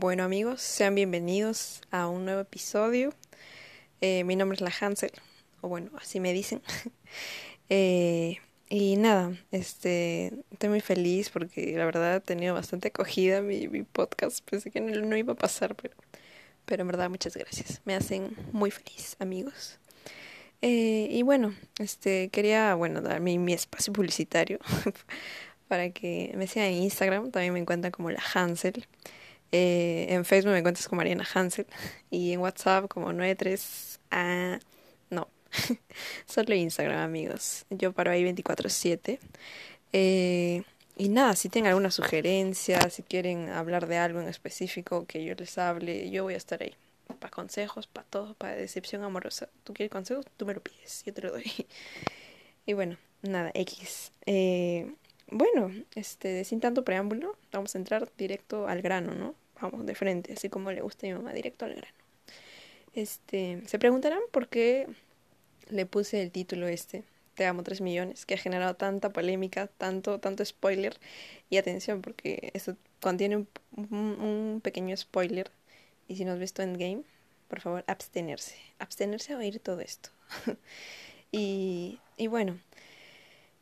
Bueno amigos, sean bienvenidos a un nuevo episodio. Eh, mi nombre es la Hansel, o bueno, así me dicen. eh, y nada, este, estoy muy feliz porque la verdad he tenido bastante acogida mi, mi podcast. Pensé que no, no, iba a pasar, pero, pero en verdad muchas gracias. Me hacen muy feliz, amigos. Eh, y bueno, este, quería, bueno, dar mi, mi espacio publicitario para que me sigan en Instagram. También me encuentran como la Hansel. Eh, en Facebook me encuentras como Mariana Hansel y en WhatsApp como 93 a no, solo Instagram amigos. Yo paro ahí 24/7. Eh, y nada, si tienen alguna sugerencia, si quieren hablar de algo en específico que yo les hable, yo voy a estar ahí. Para consejos, para todo, para decepción amorosa. Tú quieres consejos, tú me lo pides, yo te lo doy. Y bueno, nada, X. Eh, bueno, este, sin tanto preámbulo, vamos a entrar directo al grano, ¿no? Vamos de frente, así como le gusta a mi mamá, directo al grano. Este, se preguntarán por qué le puse el título este, Te amo 3 millones, que ha generado tanta polémica, tanto, tanto spoiler. Y atención, porque esto contiene un, pequeño spoiler. Y si no has visto Endgame, por favor, abstenerse. Abstenerse a oír todo esto. y, y bueno,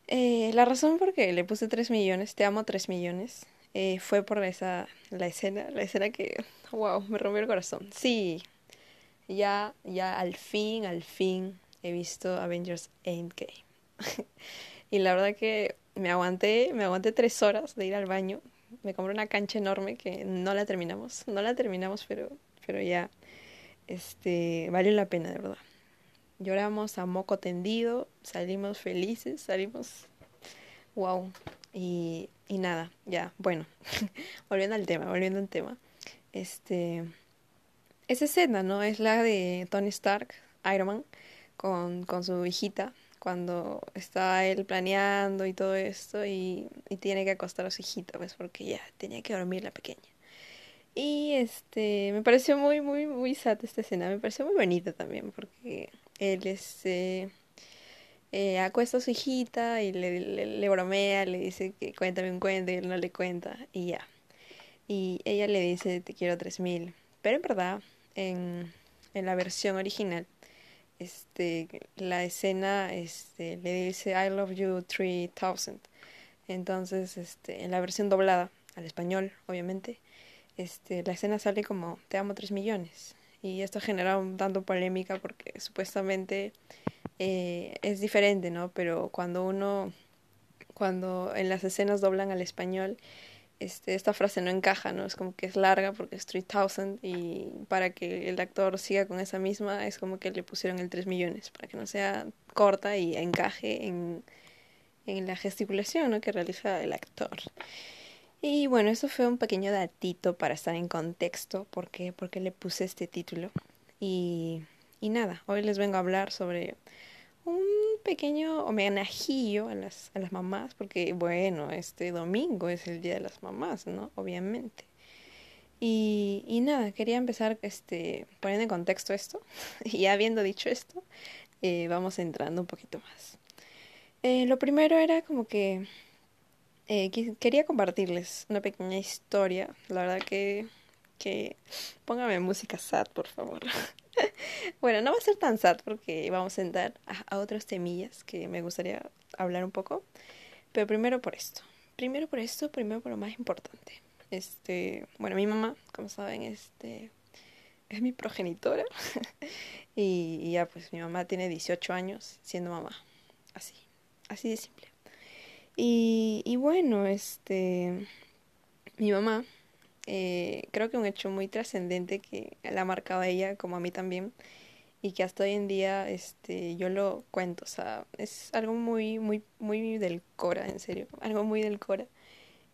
eh, la razón por que le puse 3 millones, te amo 3 millones, eh, fue por esa, la escena, la escena que, wow, me rompió el corazón. Sí, ya, ya al fin, al fin he visto Avengers Endgame. y la verdad que me aguanté, me aguanté tres horas de ir al baño. Me compré una cancha enorme que no la terminamos, no la terminamos, pero, pero ya, este, valió la pena, de verdad. Lloramos a moco tendido, salimos felices, salimos, wow. Y, y nada, ya, bueno, volviendo al tema, volviendo al tema. Este, esa escena, ¿no? Es la de Tony Stark, Iron Man, con, con su hijita, cuando está él planeando y todo esto, y, y tiene que acostar a su hijita, pues porque ya tenía que dormir la pequeña. Y este, me pareció muy, muy, muy sad esta escena, me pareció muy bonita también, porque él este eh, acuesta a su hijita y le, le, bromea, le dice que cuéntame un cuento y él no le cuenta y ya. Y ella le dice te quiero tres mil. Pero en verdad, en, en la versión original, este, la escena este, le dice I love you 3000. Entonces, este, en la versión doblada al español, obviamente, este, la escena sale como te amo tres millones y esto genera un tanto polémica porque supuestamente eh, es diferente, ¿no? Pero cuando uno, cuando en las escenas doblan al español, este, esta frase no encaja, ¿no? Es como que es larga porque es 3000 y para que el actor siga con esa misma es como que le pusieron el 3 millones, para que no sea corta y encaje en, en la gesticulación ¿no? que realiza el actor. Y bueno, eso fue un pequeño datito para estar en contexto, porque porque le puse este título. Y, y nada, hoy les vengo a hablar sobre un pequeño homenajillo a las, a las mamás, porque bueno, este domingo es el Día de las Mamás, ¿no? Obviamente. Y, y nada, quería empezar este, poniendo en contexto esto. Y habiendo dicho esto, eh, vamos entrando un poquito más. Eh, lo primero era como que eh, quería compartirles una pequeña historia. La verdad que, que póngame música sad, por favor. bueno, no va a ser tan sad porque vamos a entrar a, otras temillas que me gustaría hablar un poco. Pero primero por esto. Primero por esto, primero por lo más importante. Este, bueno, mi mamá, como saben, este es mi progenitora. y, y ya pues mi mamá tiene 18 años siendo mamá. Así, así de simple. Y, y bueno, este, mi mamá, eh, creo que un hecho muy trascendente que la ha marcado ella, como a mí también, y que hasta hoy en día este, yo lo cuento, o sea, es algo muy, muy, muy del Cora, en serio, algo muy del Cora.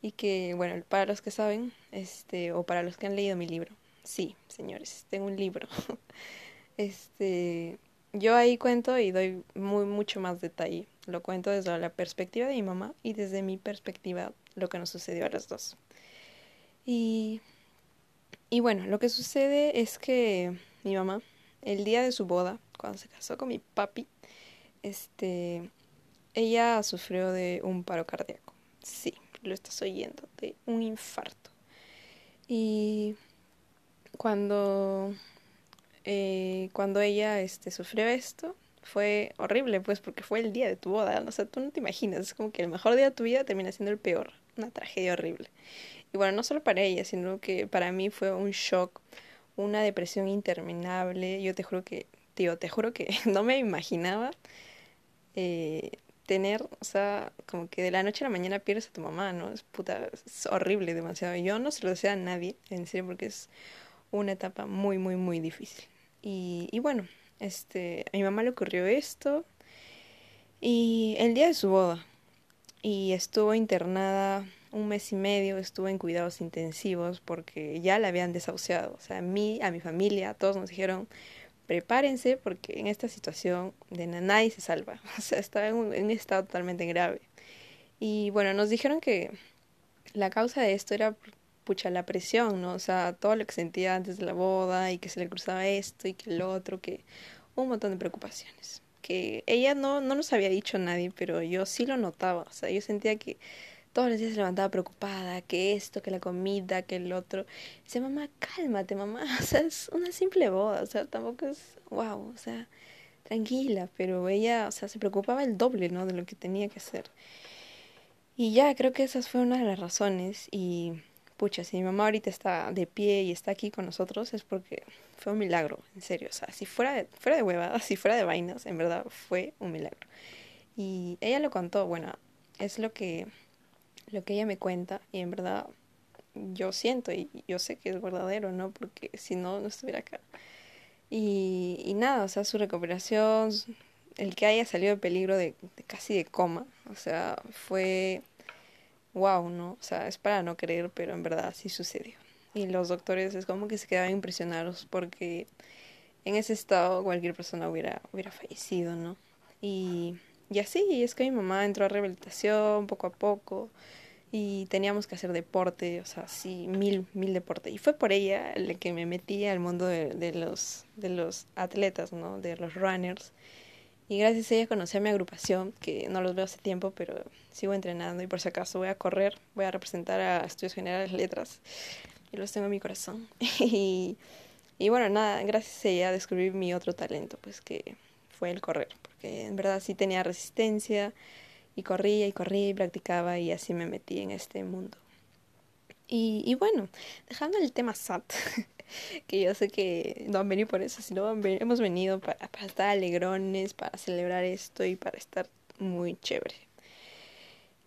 Y que, bueno, para los que saben, este, o para los que han leído mi libro, sí, señores, tengo un libro. este, yo ahí cuento y doy muy, mucho más detalle. Lo cuento desde la perspectiva de mi mamá y desde mi perspectiva lo que nos sucedió a las dos. Y, y bueno, lo que sucede es que mi mamá, el día de su boda, cuando se casó con mi papi, este, ella sufrió de un paro cardíaco. Sí, lo estás oyendo, de un infarto. Y, cuando, eh, cuando ella este, sufrió esto, fue horrible, pues, porque fue el día de tu boda. O sea, tú no te imaginas, es como que el mejor día de tu vida termina siendo el peor. Una tragedia horrible. Y bueno, no solo para ella, sino que para mí fue un shock, una depresión interminable. Yo te juro que, tío, te juro que no me imaginaba eh, tener, o sea, como que de la noche a la mañana pierdes a tu mamá, ¿no? Es puta, es horrible demasiado. Yo no se lo deseo a nadie, en serio, porque es una etapa muy, muy, muy difícil. Y, y bueno, este, a mi mamá le ocurrió esto y el día de su boda y estuvo internada un mes y medio, estuvo en cuidados intensivos porque ya la habían desahuciado. O sea, a mí, a mi familia, a todos nos dijeron, prepárense porque en esta situación de nadie se salva. O sea, estaba en un, en un estado totalmente grave. Y bueno, nos dijeron que la causa de esto era pucha, la presión, ¿no? O sea, todo lo que sentía antes de la boda y que se le cruzaba esto y que el otro, que un montón de preocupaciones. Que ella no, no nos había dicho a nadie, pero yo sí lo notaba. O sea, yo sentía que todos los días se levantaba preocupada, que esto, que la comida, que el otro. Dice, mamá, cálmate, mamá. O sea, es una simple boda. O sea, tampoco es, wow, o sea, tranquila. Pero ella, o sea, se preocupaba el doble, ¿no? De lo que tenía que hacer. Y ya, creo que esas fue una de las razones. Y pucha, si mi mamá ahorita está de pie y está aquí con nosotros es porque fue un milagro, en serio. O sea, si fuera de, fuera de huevadas, si fuera de vainas, en verdad fue un milagro. Y ella lo contó, bueno, es lo que, lo que ella me cuenta y en verdad yo siento y yo sé que es verdadero, ¿no? Porque si no, no estuviera acá. Y, y nada, o sea, su recuperación, el que haya salido de peligro de, casi de coma, o sea, fue wow, ¿no? O sea, es para no creer, pero en verdad sí sucedió. Y los doctores es como que se quedaban impresionados porque en ese estado cualquier persona hubiera, hubiera fallecido, ¿no? Y, y así, es que mi mamá entró a rehabilitación poco a poco y teníamos que hacer deporte, o sea, sí, mil, mil deporte. Y fue por ella el que me metí al mundo de, de, los, de los atletas, ¿no? De los runners. Y gracias a ella conocí a mi agrupación, que no los veo hace tiempo, pero sigo entrenando y por si acaso voy a correr, voy a representar a Estudios Generales Letras y los tengo en mi corazón. y, y bueno, nada, gracias a ella descubrí mi otro talento, pues que fue el correr, porque en verdad sí tenía resistencia y corría y corría y practicaba y así me metí en este mundo. Y, y bueno, dejando el tema SAT, que yo sé que no han venido por eso, sino hemos venido para, para estar alegrones, para celebrar esto y para estar muy chévere.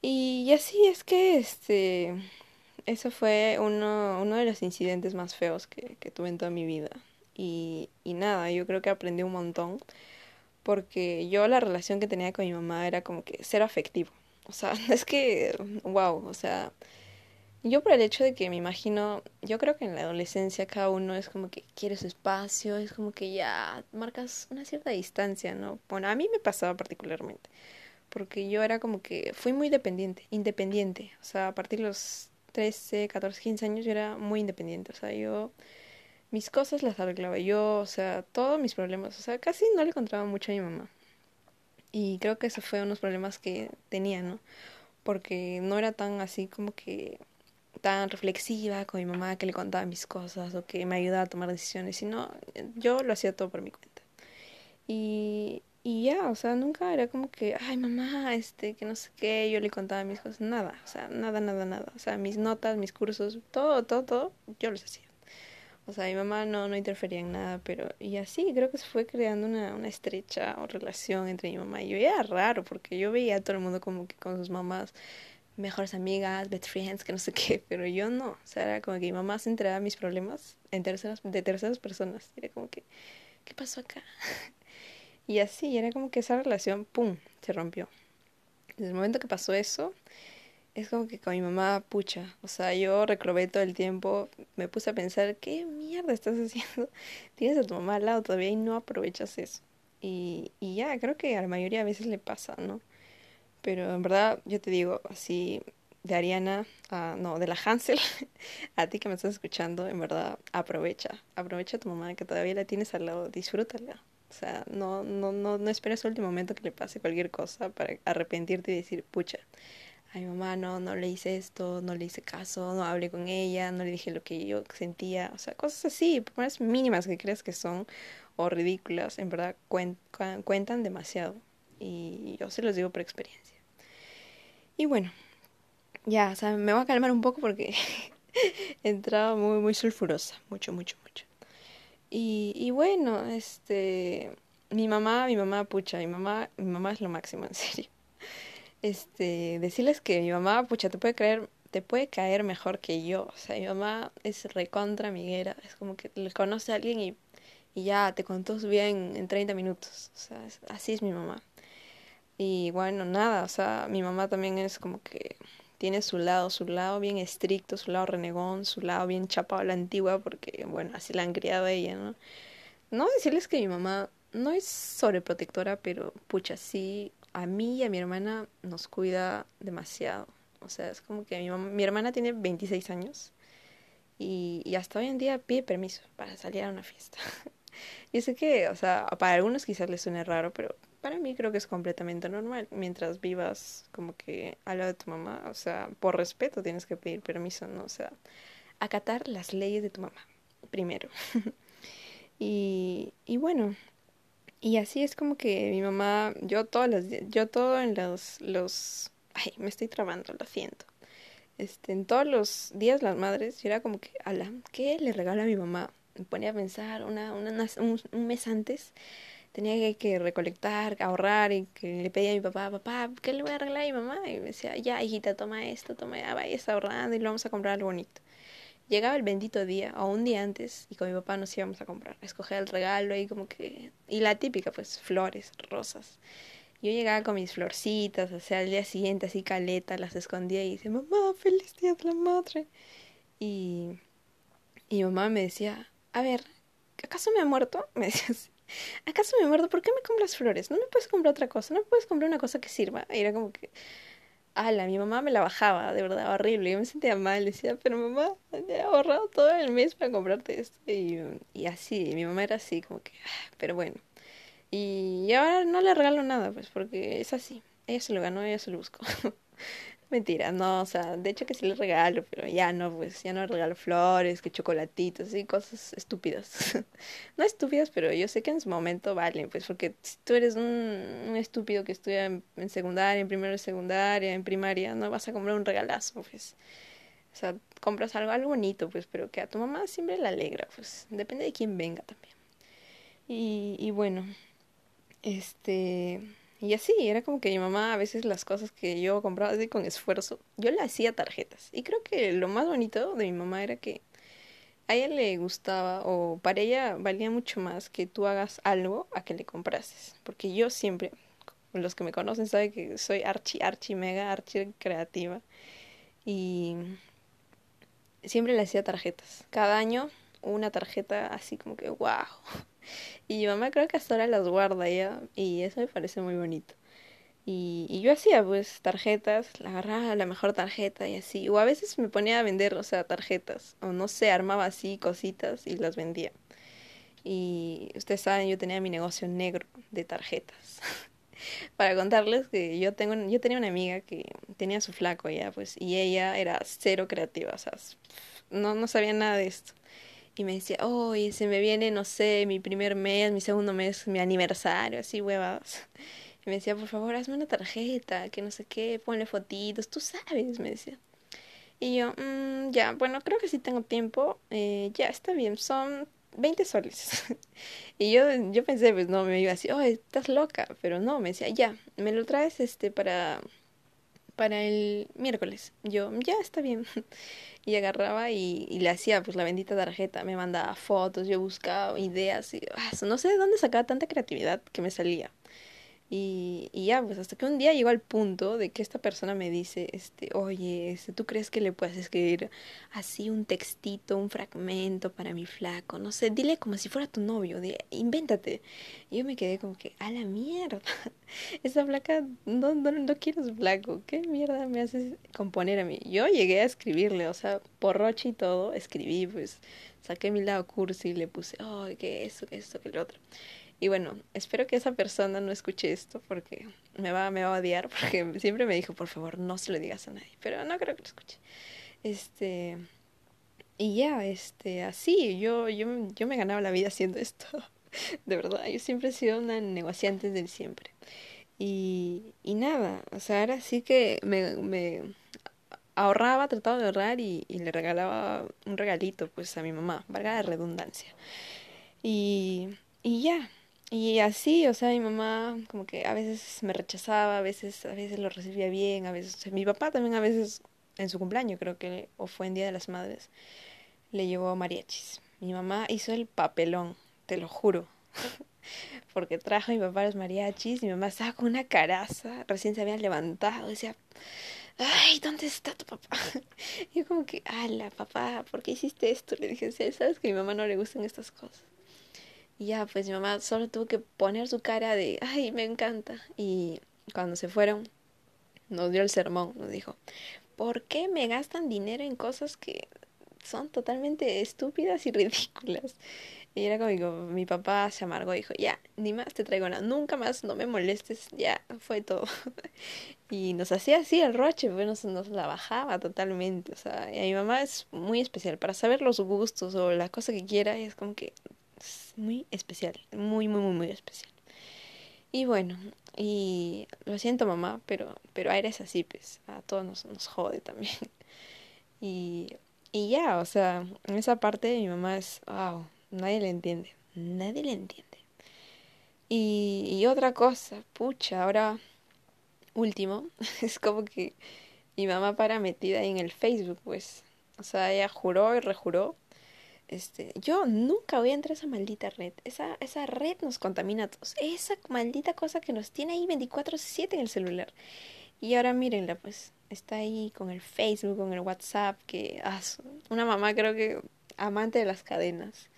Y así es que este eso fue uno, uno de los incidentes más feos que, que tuve en toda mi vida. Y, y nada, yo creo que aprendí un montón porque yo la relación que tenía con mi mamá era como que ser afectivo. O sea, es que, wow, o sea, yo por el hecho de que me imagino, yo creo que en la adolescencia cada uno es como que quiere su espacio, es como que ya marcas una cierta distancia, ¿no? Bueno, a mí me pasaba particularmente, porque yo era como que fui muy dependiente, independiente, o sea, a partir de los 13, 14, 15 años yo era muy independiente, o sea, yo mis cosas las arreglaba yo, o sea, todos mis problemas, o sea, casi no le encontraba mucho a mi mamá. Y creo que eso fue unos problemas que tenía, ¿no? Porque no era tan así como que tan reflexiva con mi mamá que le contaba mis cosas o que me ayudaba a tomar decisiones, sino yo lo hacía todo por mi cuenta. Y, y ya, o sea, nunca era como que, ay mamá, este, que no sé qué, yo le contaba mis cosas, nada, o sea, nada, nada, nada. O sea, mis notas, mis cursos, todo, todo, todo, yo los hacía. O sea, mi mamá no, no interfería en nada, pero y así creo que se fue creando una, una estrecha relación entre mi mamá y yo. Era raro porque yo veía a todo el mundo como que con sus mamás mejores amigas, best friends, que no sé qué, pero yo no. O sea, era como que mi mamá se enteraba de mis problemas de terceras personas. Era como que, ¿qué pasó acá? y así, era como que esa relación, ¡pum!, se rompió. Desde el momento que pasó eso, es como que con mi mamá, pucha, o sea, yo recrobé todo el tiempo, me puse a pensar, ¿qué mierda estás haciendo? Tienes a tu mamá al lado todavía y no aprovechas eso. Y, y ya, creo que a la mayoría de veces le pasa, ¿no? Pero en verdad, yo te digo, así de Ariana, uh, no, de la Hansel, a ti que me estás escuchando, en verdad, aprovecha, aprovecha a tu mamá que todavía la tienes al lado, disfrútala. O sea, no, no, no, no esperes el último momento que le pase cualquier cosa para arrepentirte y decir, pucha, mi mamá, no, no le hice esto, no le hice caso, no hablé con ella, no le dije lo que yo sentía, o sea, cosas así, más mínimas que crees que son o ridículas, en verdad cuentan demasiado. Y yo se los digo por experiencia. Y bueno, ya, o sea, me voy a calmar un poco porque he entrado muy, muy sulfurosa, mucho, mucho, mucho. Y, y bueno, este, mi mamá, mi mamá, pucha, mi mamá, mi mamá es lo máximo, en serio. Este, decirles que mi mamá, pucha, te puede creer, te puede caer mejor que yo. O sea, mi mamá es recontra amiguera, es como que le conoce a alguien y, y ya te contó su vida en, en 30 minutos. O sea, así es mi mamá. Y bueno, nada, o sea, mi mamá también es como que tiene su lado, su lado bien estricto, su lado renegón, su lado bien chapado a la antigua, porque bueno, así la han criado ella, ¿no? No decirles que mi mamá no es sobreprotectora, pero pucha, sí, a mí y a mi hermana nos cuida demasiado. O sea, es como que mi, mamá, mi hermana tiene 26 años y, hasta hoy en día pide permiso para salir a una fiesta. y sé que, o sea, para algunos quizás les suene raro, pero para mí creo que es completamente normal. Mientras vivas como que al lado de tu mamá, o sea, por respeto tienes que pedir permiso, ¿no? O sea, acatar las leyes de tu mamá, primero. y, y bueno, y así es como que mi mamá, yo todos los yo todo en los, los, ay, me estoy trabando, lo siento. Este, en todos los días las madres, yo era como que, ala, ¿qué le regalo a mi mamá? Me ponía a pensar una, una, un, un mes antes, tenía que, que, recolectar, ahorrar y que le pedía a mi papá, papá, ¿qué le voy a regalar a mi mamá? Y me decía, ya, hijita, toma esto, toma, ya, vaya, ahorrando y lo vamos a comprar algo bonito. Llegaba el bendito día, o un día antes, y con mi papá nos íbamos a comprar, a escoger el regalo y como que... Y la típica, pues, flores, rosas. Yo llegaba con mis florcitas, o sea, al día siguiente así caleta, las escondía y dice, mamá, feliz día de la madre. Y, y mamá me decía, a ver, ¿acaso me ha muerto? Me decía así. ¿Acaso me muerto? ¿Por qué me compras flores? ¿No me puedes comprar otra cosa? ¿No me puedes comprar una cosa que sirva? Era como que, ala, mi mamá me la bajaba, de verdad, horrible. Yo me sentía mal, decía, pero mamá, he ahorrado todo el mes para comprarte esto. Y, y así, mi mamá era así, como que, ah, pero bueno. Y ahora no le regalo nada, pues, porque es así. Ella se lo ganó, ella se lo buscó. Mentira, no, o sea, de hecho que sí le regalo, pero ya no, pues, ya no le regalo flores, que chocolatitos y cosas estúpidas. no estúpidas, pero yo sé que en su momento valen, pues, porque si tú eres un, un estúpido que estudia en, en, secundaria, en primero de secundaria, en primaria, no vas a comprar un regalazo, pues. O sea, compras algo, algo bonito, pues, pero que a tu mamá siempre le alegra, pues, depende de quién venga también. Y, y bueno, este y así, era como que mi mamá a veces las cosas que yo compraba así con esfuerzo, yo le hacía tarjetas. Y creo que lo más bonito de mi mamá era que a ella le gustaba o para ella valía mucho más que tú hagas algo a que le comprases. Porque yo siempre, los que me conocen saben que soy archi, archi, mega, archi creativa. Y siempre le hacía tarjetas. Cada año una tarjeta así como que wow. Y mi mamá creo que hasta ahora las guarda ya y eso me parece muy bonito. Y, y yo hacía pues tarjetas, la agarraba la mejor tarjeta y así. O a veces me ponía a vender, o sea, tarjetas. O no sé, armaba así cositas y las vendía. Y ustedes saben, yo tenía mi negocio negro de tarjetas. Para contarles que yo tengo yo tenía una amiga que tenía su flaco ya, pues, y ella era cero creativa, o sea, no, no sabía nada de esto y me decía, oye, se me viene, no sé, mi primer mes, mi segundo mes, mi aniversario, así huevados. Y me decía, por favor, hazme una tarjeta, que no sé qué, ponle fotitos, tú sabes, me decía. Y yo, mmm, ya, bueno, creo que sí tengo tiempo, eh, ya, está bien, son 20 soles. y yo, yo pensé, pues no, me iba así, oh, estás loca, pero no, me decía, ya, me lo traes este para, para el miércoles. Yo, ya, está bien. y agarraba y, y, le hacía pues la bendita tarjeta, me mandaba fotos, yo buscaba ideas y ah, no sé de dónde sacaba tanta creatividad que me salía. Y, ya, pues hasta que un día llegó al punto de que esta persona me dice, este, oye, este, ¿tú crees que le puedes escribir así un textito, un fragmento para mi flaco? No sé, dile como si fuera tu novio, de, invéntate. Y yo me quedé como que, a la mierda, esa flaca, no, no, no quiero flaco, ¿qué mierda me haces componer a mí? Yo llegué a escribirle, o sea, por roche y todo, escribí, pues, saqué mi lado cursi y le puse, oh, que eso, que esto, que lo otro. Y bueno, espero que esa persona no escuche esto porque me va, me va a odiar porque siempre me dijo, por favor, no se lo digas a nadie. Pero no creo que lo escuche. Este... Y ya, este, así, yo, yo, yo me ganaba la vida haciendo esto. De verdad, yo siempre he sido una negociante desde siempre. Y, y nada, o sea, ahora sí que me, me ahorraba, trataba de ahorrar y, le regalaba un regalito pues a mi mamá, valga de redundancia. Y, y ya, y así, o sea, mi mamá como que a veces me rechazaba, a veces, a veces lo recibía bien, a veces, mi papá también a veces en su cumpleaños creo que, o fue en Día de las Madres, le llevó mariachis. Mi mamá hizo el papelón, te lo juro. Porque trajo a mi papá los mariachis, mi mamá estaba con una caraza, recién se había levantado, decía, ay, ¿dónde está tu papá? Y yo como que, ala, papá, ¿por qué hiciste esto? Le dije, ¿sabes que a mi mamá no le gustan estas cosas? Y ya, pues mi mamá solo tuvo que poner su cara de, ay, me encanta. Y cuando se fueron, nos dio el sermón, nos dijo, ¿por qué me gastan dinero en cosas que son totalmente estúpidas y ridículas? Y era como, mi papá se amargó y dijo, ya, ni más te traigo nada, nunca más, no me molestes, ya, fue todo. y nos hacía así el roche, pues, nos, la bajaba totalmente, o sea, y a mi mamá es muy especial, para saber los gustos o la cosa que quiera, es como que es muy especial, muy, muy, muy, muy especial. Y bueno, y lo siento mamá, pero, pero eres así, pues, a todos nos, nos jode también. y, y ya, o sea, en esa parte mi mamá es, wow, Nadie le entiende. Nadie le entiende. Y, y otra cosa, pucha, ahora último, es como que mi mamá para metida en el Facebook, pues. O sea, ella juró y rejuró. Este, yo nunca voy a entrar a esa maldita red. Esa, esa red nos contamina a todos. Esa maldita cosa que nos tiene ahí 24/7 en el celular. Y ahora mírenla, pues. Está ahí con el Facebook, con el WhatsApp, que... Ah, una mamá creo que amante de las cadenas.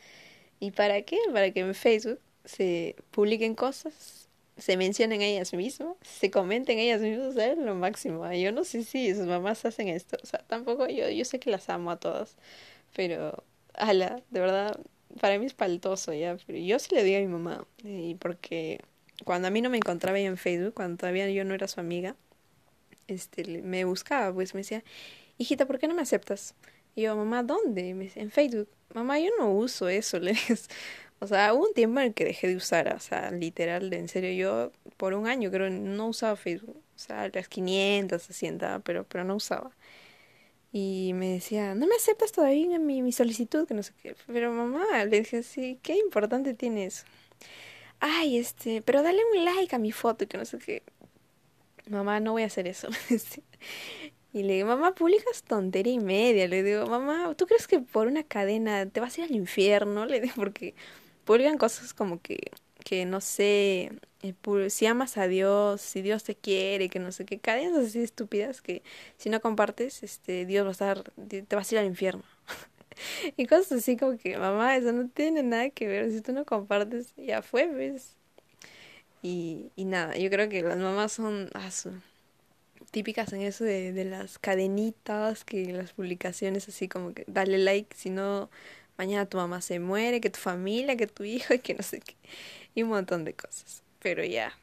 ¿Y para qué? Para que en Facebook se publiquen cosas, se mencionen ellas mismas, se comenten ellas mismas, es lo máximo. Yo no sé si sus mamás hacen esto, o sea, tampoco yo, yo sé que las amo a todas, pero, ala, de verdad, para mí es paltoso ya, pero yo sí le digo a mi mamá, y porque cuando a mí no me encontraba ahí en Facebook, cuando todavía yo no era su amiga, este, me buscaba, pues me decía, hijita, ¿por qué no me aceptas? Y yo, mamá, ¿dónde? Me en Facebook. Mamá, yo no uso eso, le O sea, hubo un tiempo en el que dejé de usar, o sea, literal, en serio, yo por un año creo no usaba Facebook. O sea, las 500 se pero, pero no usaba. Y me decía, ¿no me aceptas todavía mi, mi solicitud? Que no sé qué. Pero mamá, le dije, sí, ¿qué importante tiene eso? Ay, este, pero dale un like a mi foto que no sé qué. Mamá, no voy a hacer eso. Y le digo, mamá, publicas tontería y media. Le digo, mamá, ¿tú crees que por una cadena te vas a ir al infierno? Le digo, porque publican cosas como que, que no sé, eh, si amas a Dios, si Dios te quiere, que no sé qué, cadenas así estúpidas que si no compartes, este, Dios va a estar, te vas a ir al infierno. y cosas así como que, mamá, eso no tiene nada que ver, si tú no compartes, ya fue, ¿ves? Y, y nada, yo creo que las mamás son... Ah, típicas en eso de, de las cadenitas, que las publicaciones así como que dale like, si no mañana tu mamá se muere, que tu familia, que tu hijo y que no sé qué, un montón de cosas. Pero ya,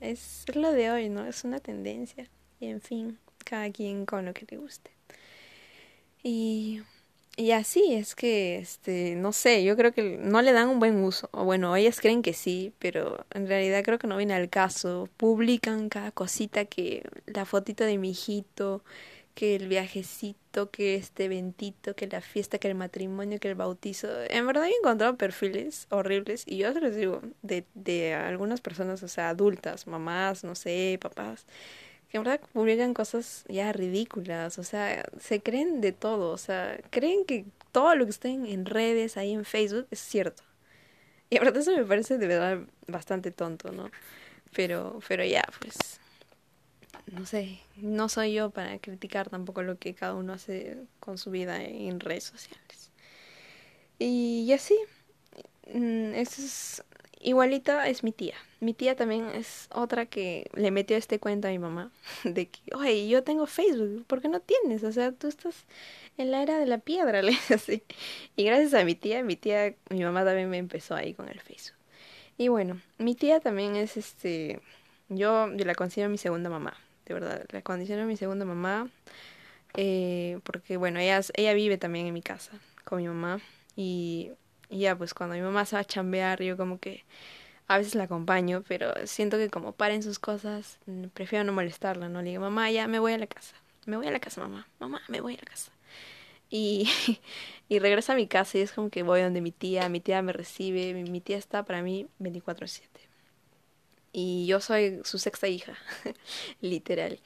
es lo de hoy, ¿no? Es una tendencia. Y en fin, cada quien con lo que le guste. Y y así es que, este, no sé, yo creo que no le dan un buen uso. O bueno, ellas creen que sí, pero en realidad creo que no viene al caso. Publican cada cosita que la fotito de mi hijito, que el viajecito, que este eventito, que la fiesta, que el matrimonio, que el bautizo. En verdad he encontrado perfiles horribles y yo se los digo de, de algunas personas, o sea, adultas, mamás, no sé, papás que en verdad publican cosas ya ridículas, o sea, se creen de todo, o sea, creen que todo lo que estén en redes, ahí en Facebook, es cierto. Y en verdad eso me parece de verdad bastante tonto, ¿no? Pero, pero ya, pues, no sé, no soy yo para criticar tampoco lo que cada uno hace con su vida en redes sociales. Y así, mm, eso es Igualita es mi tía. Mi tía también es otra que le metió este cuento a mi mamá de que, oye, yo tengo Facebook, ¿por qué no tienes? O sea, tú estás en la era de la piedra, le así. Y gracias a mi tía, mi tía, mi mamá también me empezó ahí con el Facebook. Y bueno, mi tía también es este, yo, yo la considero mi segunda mamá, de verdad, la considero mi segunda mamá, eh, porque bueno, ella, ella vive también en mi casa con mi mamá y, y ya pues cuando mi mamá se va a chambear yo como que a veces la acompaño, pero siento que como paren sus cosas, mm, prefiero no molestarla, ¿no? Le digo, mamá, ya me voy a la casa, me voy a la casa, mamá, mamá, me voy a la casa. Y, y regreso a mi casa y es como que voy donde mi tía, mi tía me recibe, mi, tía está para mí 24/7. Y yo soy su sexta hija, literal.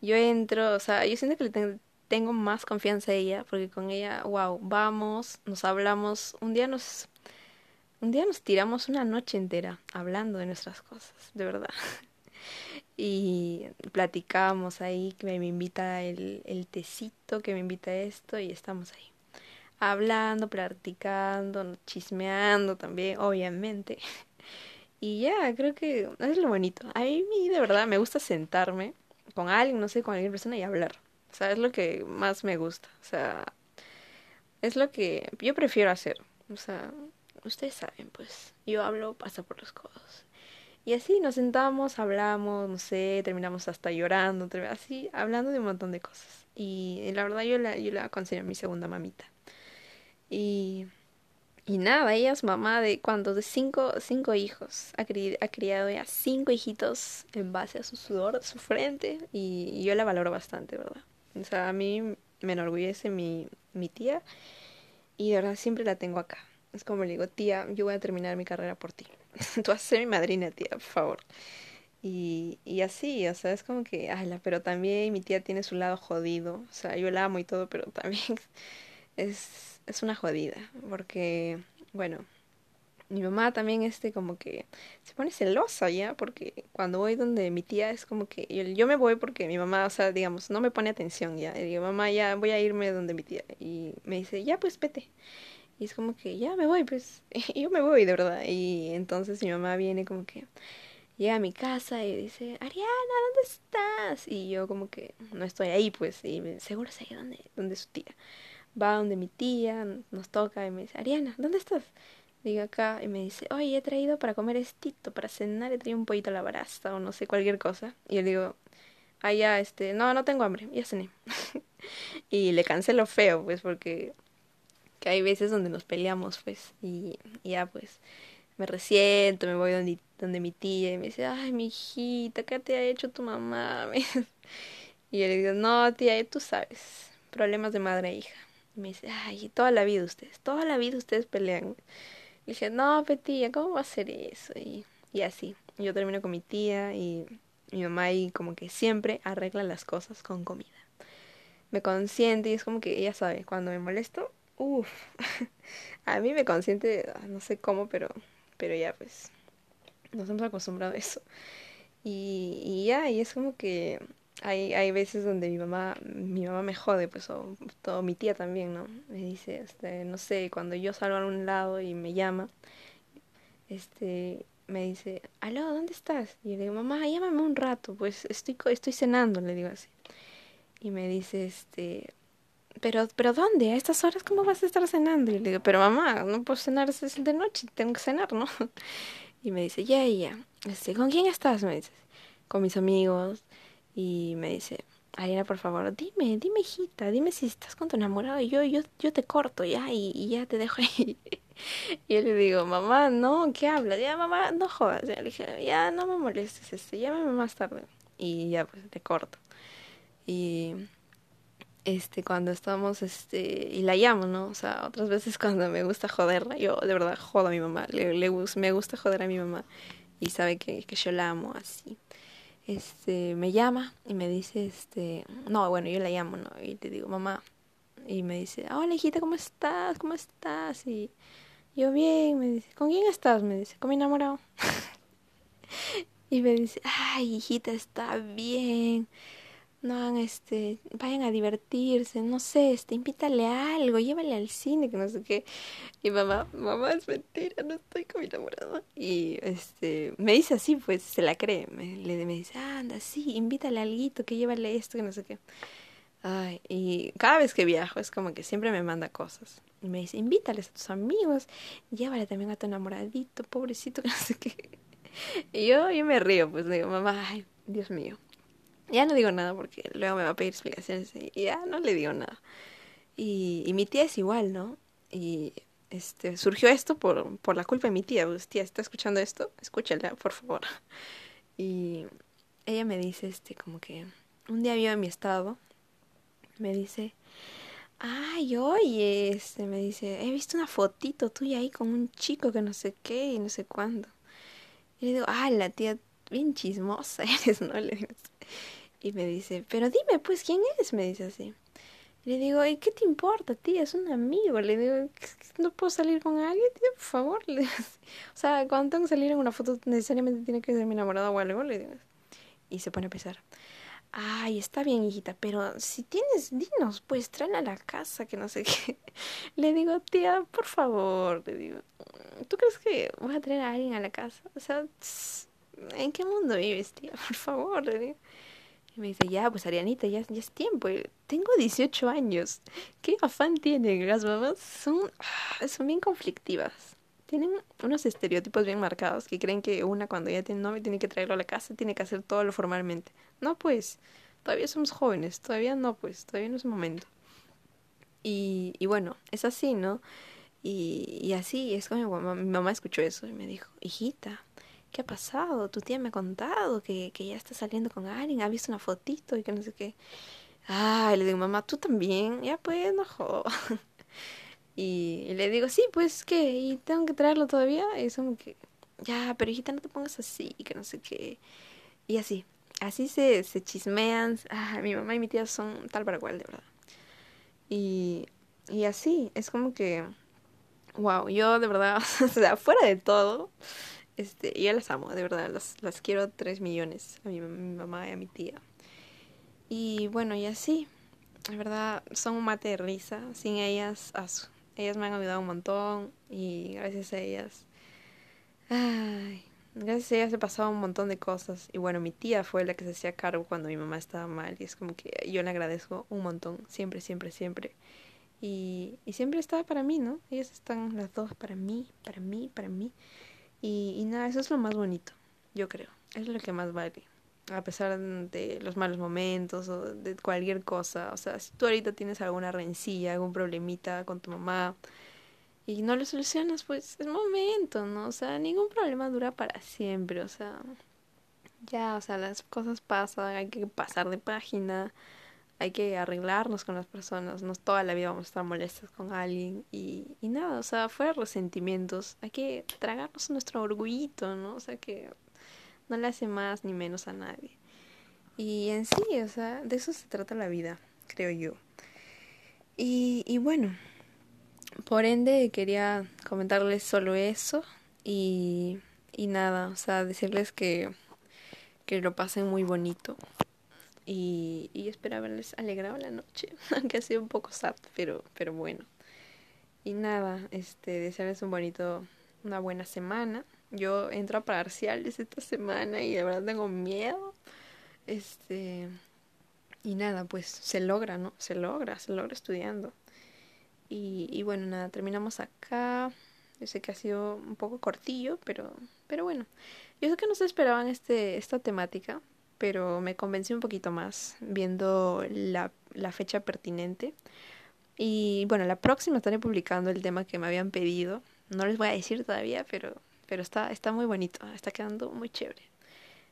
Yo entro, o sea, yo siento que le tengo más confianza a ella, porque con ella, wow, vamos, nos hablamos, un día nos un día nos tiramos una noche entera hablando de nuestras cosas, de verdad. Y platicamos ahí, que me invita el, el tecito, que me invita esto, y estamos ahí. Hablando, platicando, chismeando también, obviamente. Y ya, creo que es lo bonito. A mí de verdad me gusta sentarme con alguien, no sé, con alguna persona y hablar. O sea, es lo que más me gusta. O sea, es lo que yo prefiero hacer. O sea, ustedes saben, pues yo hablo, pasa por los codos. Y así nos sentamos, hablamos, no sé, terminamos hasta llorando, así, hablando de un montón de cosas. Y, la verdad yo la, yo la considero mi segunda mamita. Y, y nada, ella es mamá de cuántos, de cinco, cinco hijos. Ha, ha criado ya cinco hijitos en base a su sudor, su frente. Y, yo la valoro bastante, ¿verdad? O sea, a mí me enorgullece mi, mi tía. Y de verdad siempre la tengo acá. Es como le digo, tía, yo voy a terminar mi carrera por ti. Tú vas a ser mi madrina, tía, por favor. Y, y así, o sea, es como que, ala, pero también mi tía tiene su lado jodido. O sea, yo la amo y todo, pero también es, es una jodida. Porque, bueno, mi mamá también este como que se pone celosa ya porque cuando voy donde mi tía es como que yo, me voy porque mi mamá o sea digamos no me pone atención ya y digo mamá ya voy a irme donde mi tía y me dice ya pues vete y es como que ya me voy, pues yo me voy de verdad. Y entonces mi mamá viene como que llega a mi casa y dice, Ariana, ¿dónde estás? Y yo como que no estoy ahí, pues, y seguro sé dónde, dónde es su tía. Va donde mi tía, nos toca y me dice, Ariana, ¿dónde estás? Digo acá y me dice, oye, he traído para comer estito, para cenar, he traído un pollito a la barasta o no sé, cualquier cosa. Y yo digo, ah, ya, este, no, no tengo hambre, ya cené. y le cancelo feo, pues, porque que hay veces donde nos peleamos, pues, y, ya pues me resiento, me voy donde, donde mi tía y me dice, ay, mi hijita, ¿qué te ha hecho tu mamá? y yo le digo, no, tía, tú sabes, problemas de madre e hija. Y me dice, ay, toda la vida ustedes, toda la vida ustedes pelean. Y dije, no, petilla, ¿cómo va a ser eso? Y, y así, yo termino con mi tía y mi mamá ahí como que siempre arregla las cosas con comida. Me consiente y es como que ella sabe, cuando me molesto, Uf, a mí me consiente, ah, no sé cómo, pero, pero ya pues, nos hemos acostumbrado a eso. Y, y ya, y es como que hay, hay veces donde mi mamá, mi mamá me jode, pues, o mi tía también, ¿no? Me dice, este, no sé, cuando yo salgo a un lado y me llama, este, me dice, aló, ¿dónde estás? Y le digo, mamá, llámame un rato, pues estoy, estoy cenando, le digo así. Y me dice, este, pero, pero ¿dónde? A estas horas, ¿cómo vas a estar cenando? Y le digo, pero mamá, no puedo cenar, es de noche, tengo que cenar, ¿no? Y me dice, ya, ya. Este, ¿Con quién estás? Me dice, con mis amigos. Y me dice, Ariana, por favor, dime, dime, hijita, dime si estás con tu enamorado y yo, yo, yo te corto, ya, y, y ya te dejo ahí. y yo le digo, mamá, no, ¿qué hablas? Ya, mamá, no jodas. Ya, le dije, ya, no me molestes, este, llámame más tarde. Y ya, pues, te corto. Y este, cuando estamos, este, y la llamo, ¿no? O sea, otras veces cuando me gusta joderla, yo de verdad jodo a mi mamá, le, le me gusta joder a mi mamá y sabe que, que yo la amo así. Este, me llama y me dice, este, no, bueno, yo la llamo, ¿no? Y le digo, mamá, y me dice, hola hijita, ¿cómo estás? ¿Cómo estás? Y yo bien, me dice, ¿con quién estás? Me dice, con mi enamorado. y me dice, ay, hijita, está bien no este, vayan a divertirse, no sé, este, invítale a algo, llévale al cine, que no sé qué. Y mamá, mamá, es mentira, no estoy con mi enamorado. Y este, me dice así, pues se la cree, me, le, dice, anda, sí, invítale a alguito, que llévale esto, que no sé qué. Ay, y cada vez que viajo es como que siempre me manda cosas. Y me dice, invítales a tus amigos, llévale también a tu enamoradito, pobrecito, que no sé qué. Y yo, yo me río, pues digo, mamá, ay, Dios mío. Ya no digo nada porque luego me va a pedir explicaciones y ya no le digo nada. Y, y mi tía es igual, ¿no? Y este surgió esto por, por la culpa de mi tía. Pues, tía, ¿está escuchando esto? Escúchala, por favor. Y ella me dice, este, como que un día vio en mi estado, me dice, ay, oye, este, me dice, he visto una fotito tuya ahí con un chico que no sé qué y no sé cuándo. Y le digo, ah, la tía, bien chismosa eres, ¿no? Le digo, y me dice, pero dime, pues, ¿quién es? Me dice así. Le digo, ¿y qué te importa, tía? Es un amigo. Le digo, ¿no puedo salir con alguien, tía? Por favor. Le digo, o sea, cuando tengo que salir en una foto, necesariamente tiene que ser mi enamorado o algo. Le digo. Y se pone a pensar. Ay, está bien, hijita, pero si tienes, dinos, pues tráela a la casa, que no sé qué. Le digo, tía, por favor, le digo, ¿tú crees que voy a traer a alguien a la casa? O sea, ¿en qué mundo vives, tía? Por favor, le digo. Y me dice, ya, pues Arianita, ya, ya es tiempo. Tengo 18 años. ¿Qué afán tienen? Las mamás son, ah, son bien conflictivas. Tienen unos estereotipos bien marcados que creen que una cuando ya tiene novio tiene que traerlo a la casa, tiene que hacer todo lo formalmente. No, pues, todavía somos jóvenes, todavía no, pues, todavía no es el momento. Y, y bueno, es así, ¿no? Y, y así, es como mi mamá, mi mamá escuchó eso y me dijo, hijita, ¿qué ha pasado? Tu tía me ha contado que, que ya está saliendo con alguien, ha visto una fotito y que no sé qué. Ay, le digo, mamá, tú también, ya pues, no jodas. Y, le digo, sí, pues, ¿qué? ¿Y tengo que traerlo todavía? Y es como que, ya, pero hijita, no te pongas así, que no sé qué. Y así, así se, se chismean. Ah, mi mamá y mi tía son tal para cual, de verdad. Y, y así, es como que, wow, yo de verdad, o sea, fuera de todo, este, yo las amo, de verdad, las, las quiero tres millones, a mi, mi mamá y a mi tía. Y bueno, y así, de verdad, son un mate de risa. Sin ellas, ellas me han ayudado un montón y gracias a ellas, gracias a ellas he pasado un montón de cosas. Y bueno, mi tía fue la que se hacía cargo cuando mi mamá estaba mal y es como que yo le agradezco un montón, siempre, siempre, siempre. Y, y siempre estaba para mí, ¿no? Ellas están las dos para mí, para mí, para mí. Y, y nada, eso es lo más bonito, yo creo. Es lo que más vale a pesar de los malos momentos o de cualquier cosa. O sea, si tú ahorita tienes alguna rencilla, algún problemita con tu mamá y no lo solucionas, pues es momento, ¿no? O sea, ningún problema dura para siempre. O sea, ya, o sea, las cosas pasan, hay que pasar de página, hay que arreglarnos con las personas. No toda la vida vamos a estar molestas con alguien y, y nada, o sea, fuera resentimientos, hay que tragarnos nuestro orgullito, ¿no? O sea, que no le hace más ni menos a nadie. Y en sí, o sea, de eso se trata la vida, creo yo. Y, y bueno, por ende quería comentarles solo eso y, y nada, o sea, decirles que, que lo pasen muy bonito. Y, y espero haberles alegrado la noche, aunque ha sido un poco sad, pero, pero bueno. Y nada, este, desearles un bonito, una buena semana yo entro a parciales esta semana y de verdad tengo miedo. Este. Y nada, pues se logra, ¿no? Se logra, se logra estudiando. Y, y bueno, nada, terminamos acá. Yo sé que ha sido un poco cortillo, pero, pero bueno. Yo sé que no se esperaban este, esta temática, pero me convencí un poquito más viendo la, la fecha pertinente. Y bueno, la próxima estaré publicando el tema que me habían pedido. No les voy a decir todavía, pero pero está, está muy bonito, está quedando muy chévere.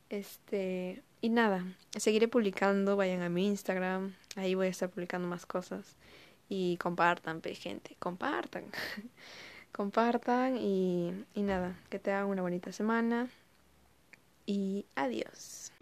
Este, y nada, seguiré publicando, vayan a mi Instagram, ahí voy a estar publicando más cosas. Y compartan, gente, compartan. compartan y, y nada, que te hagan una bonita semana. Y adiós.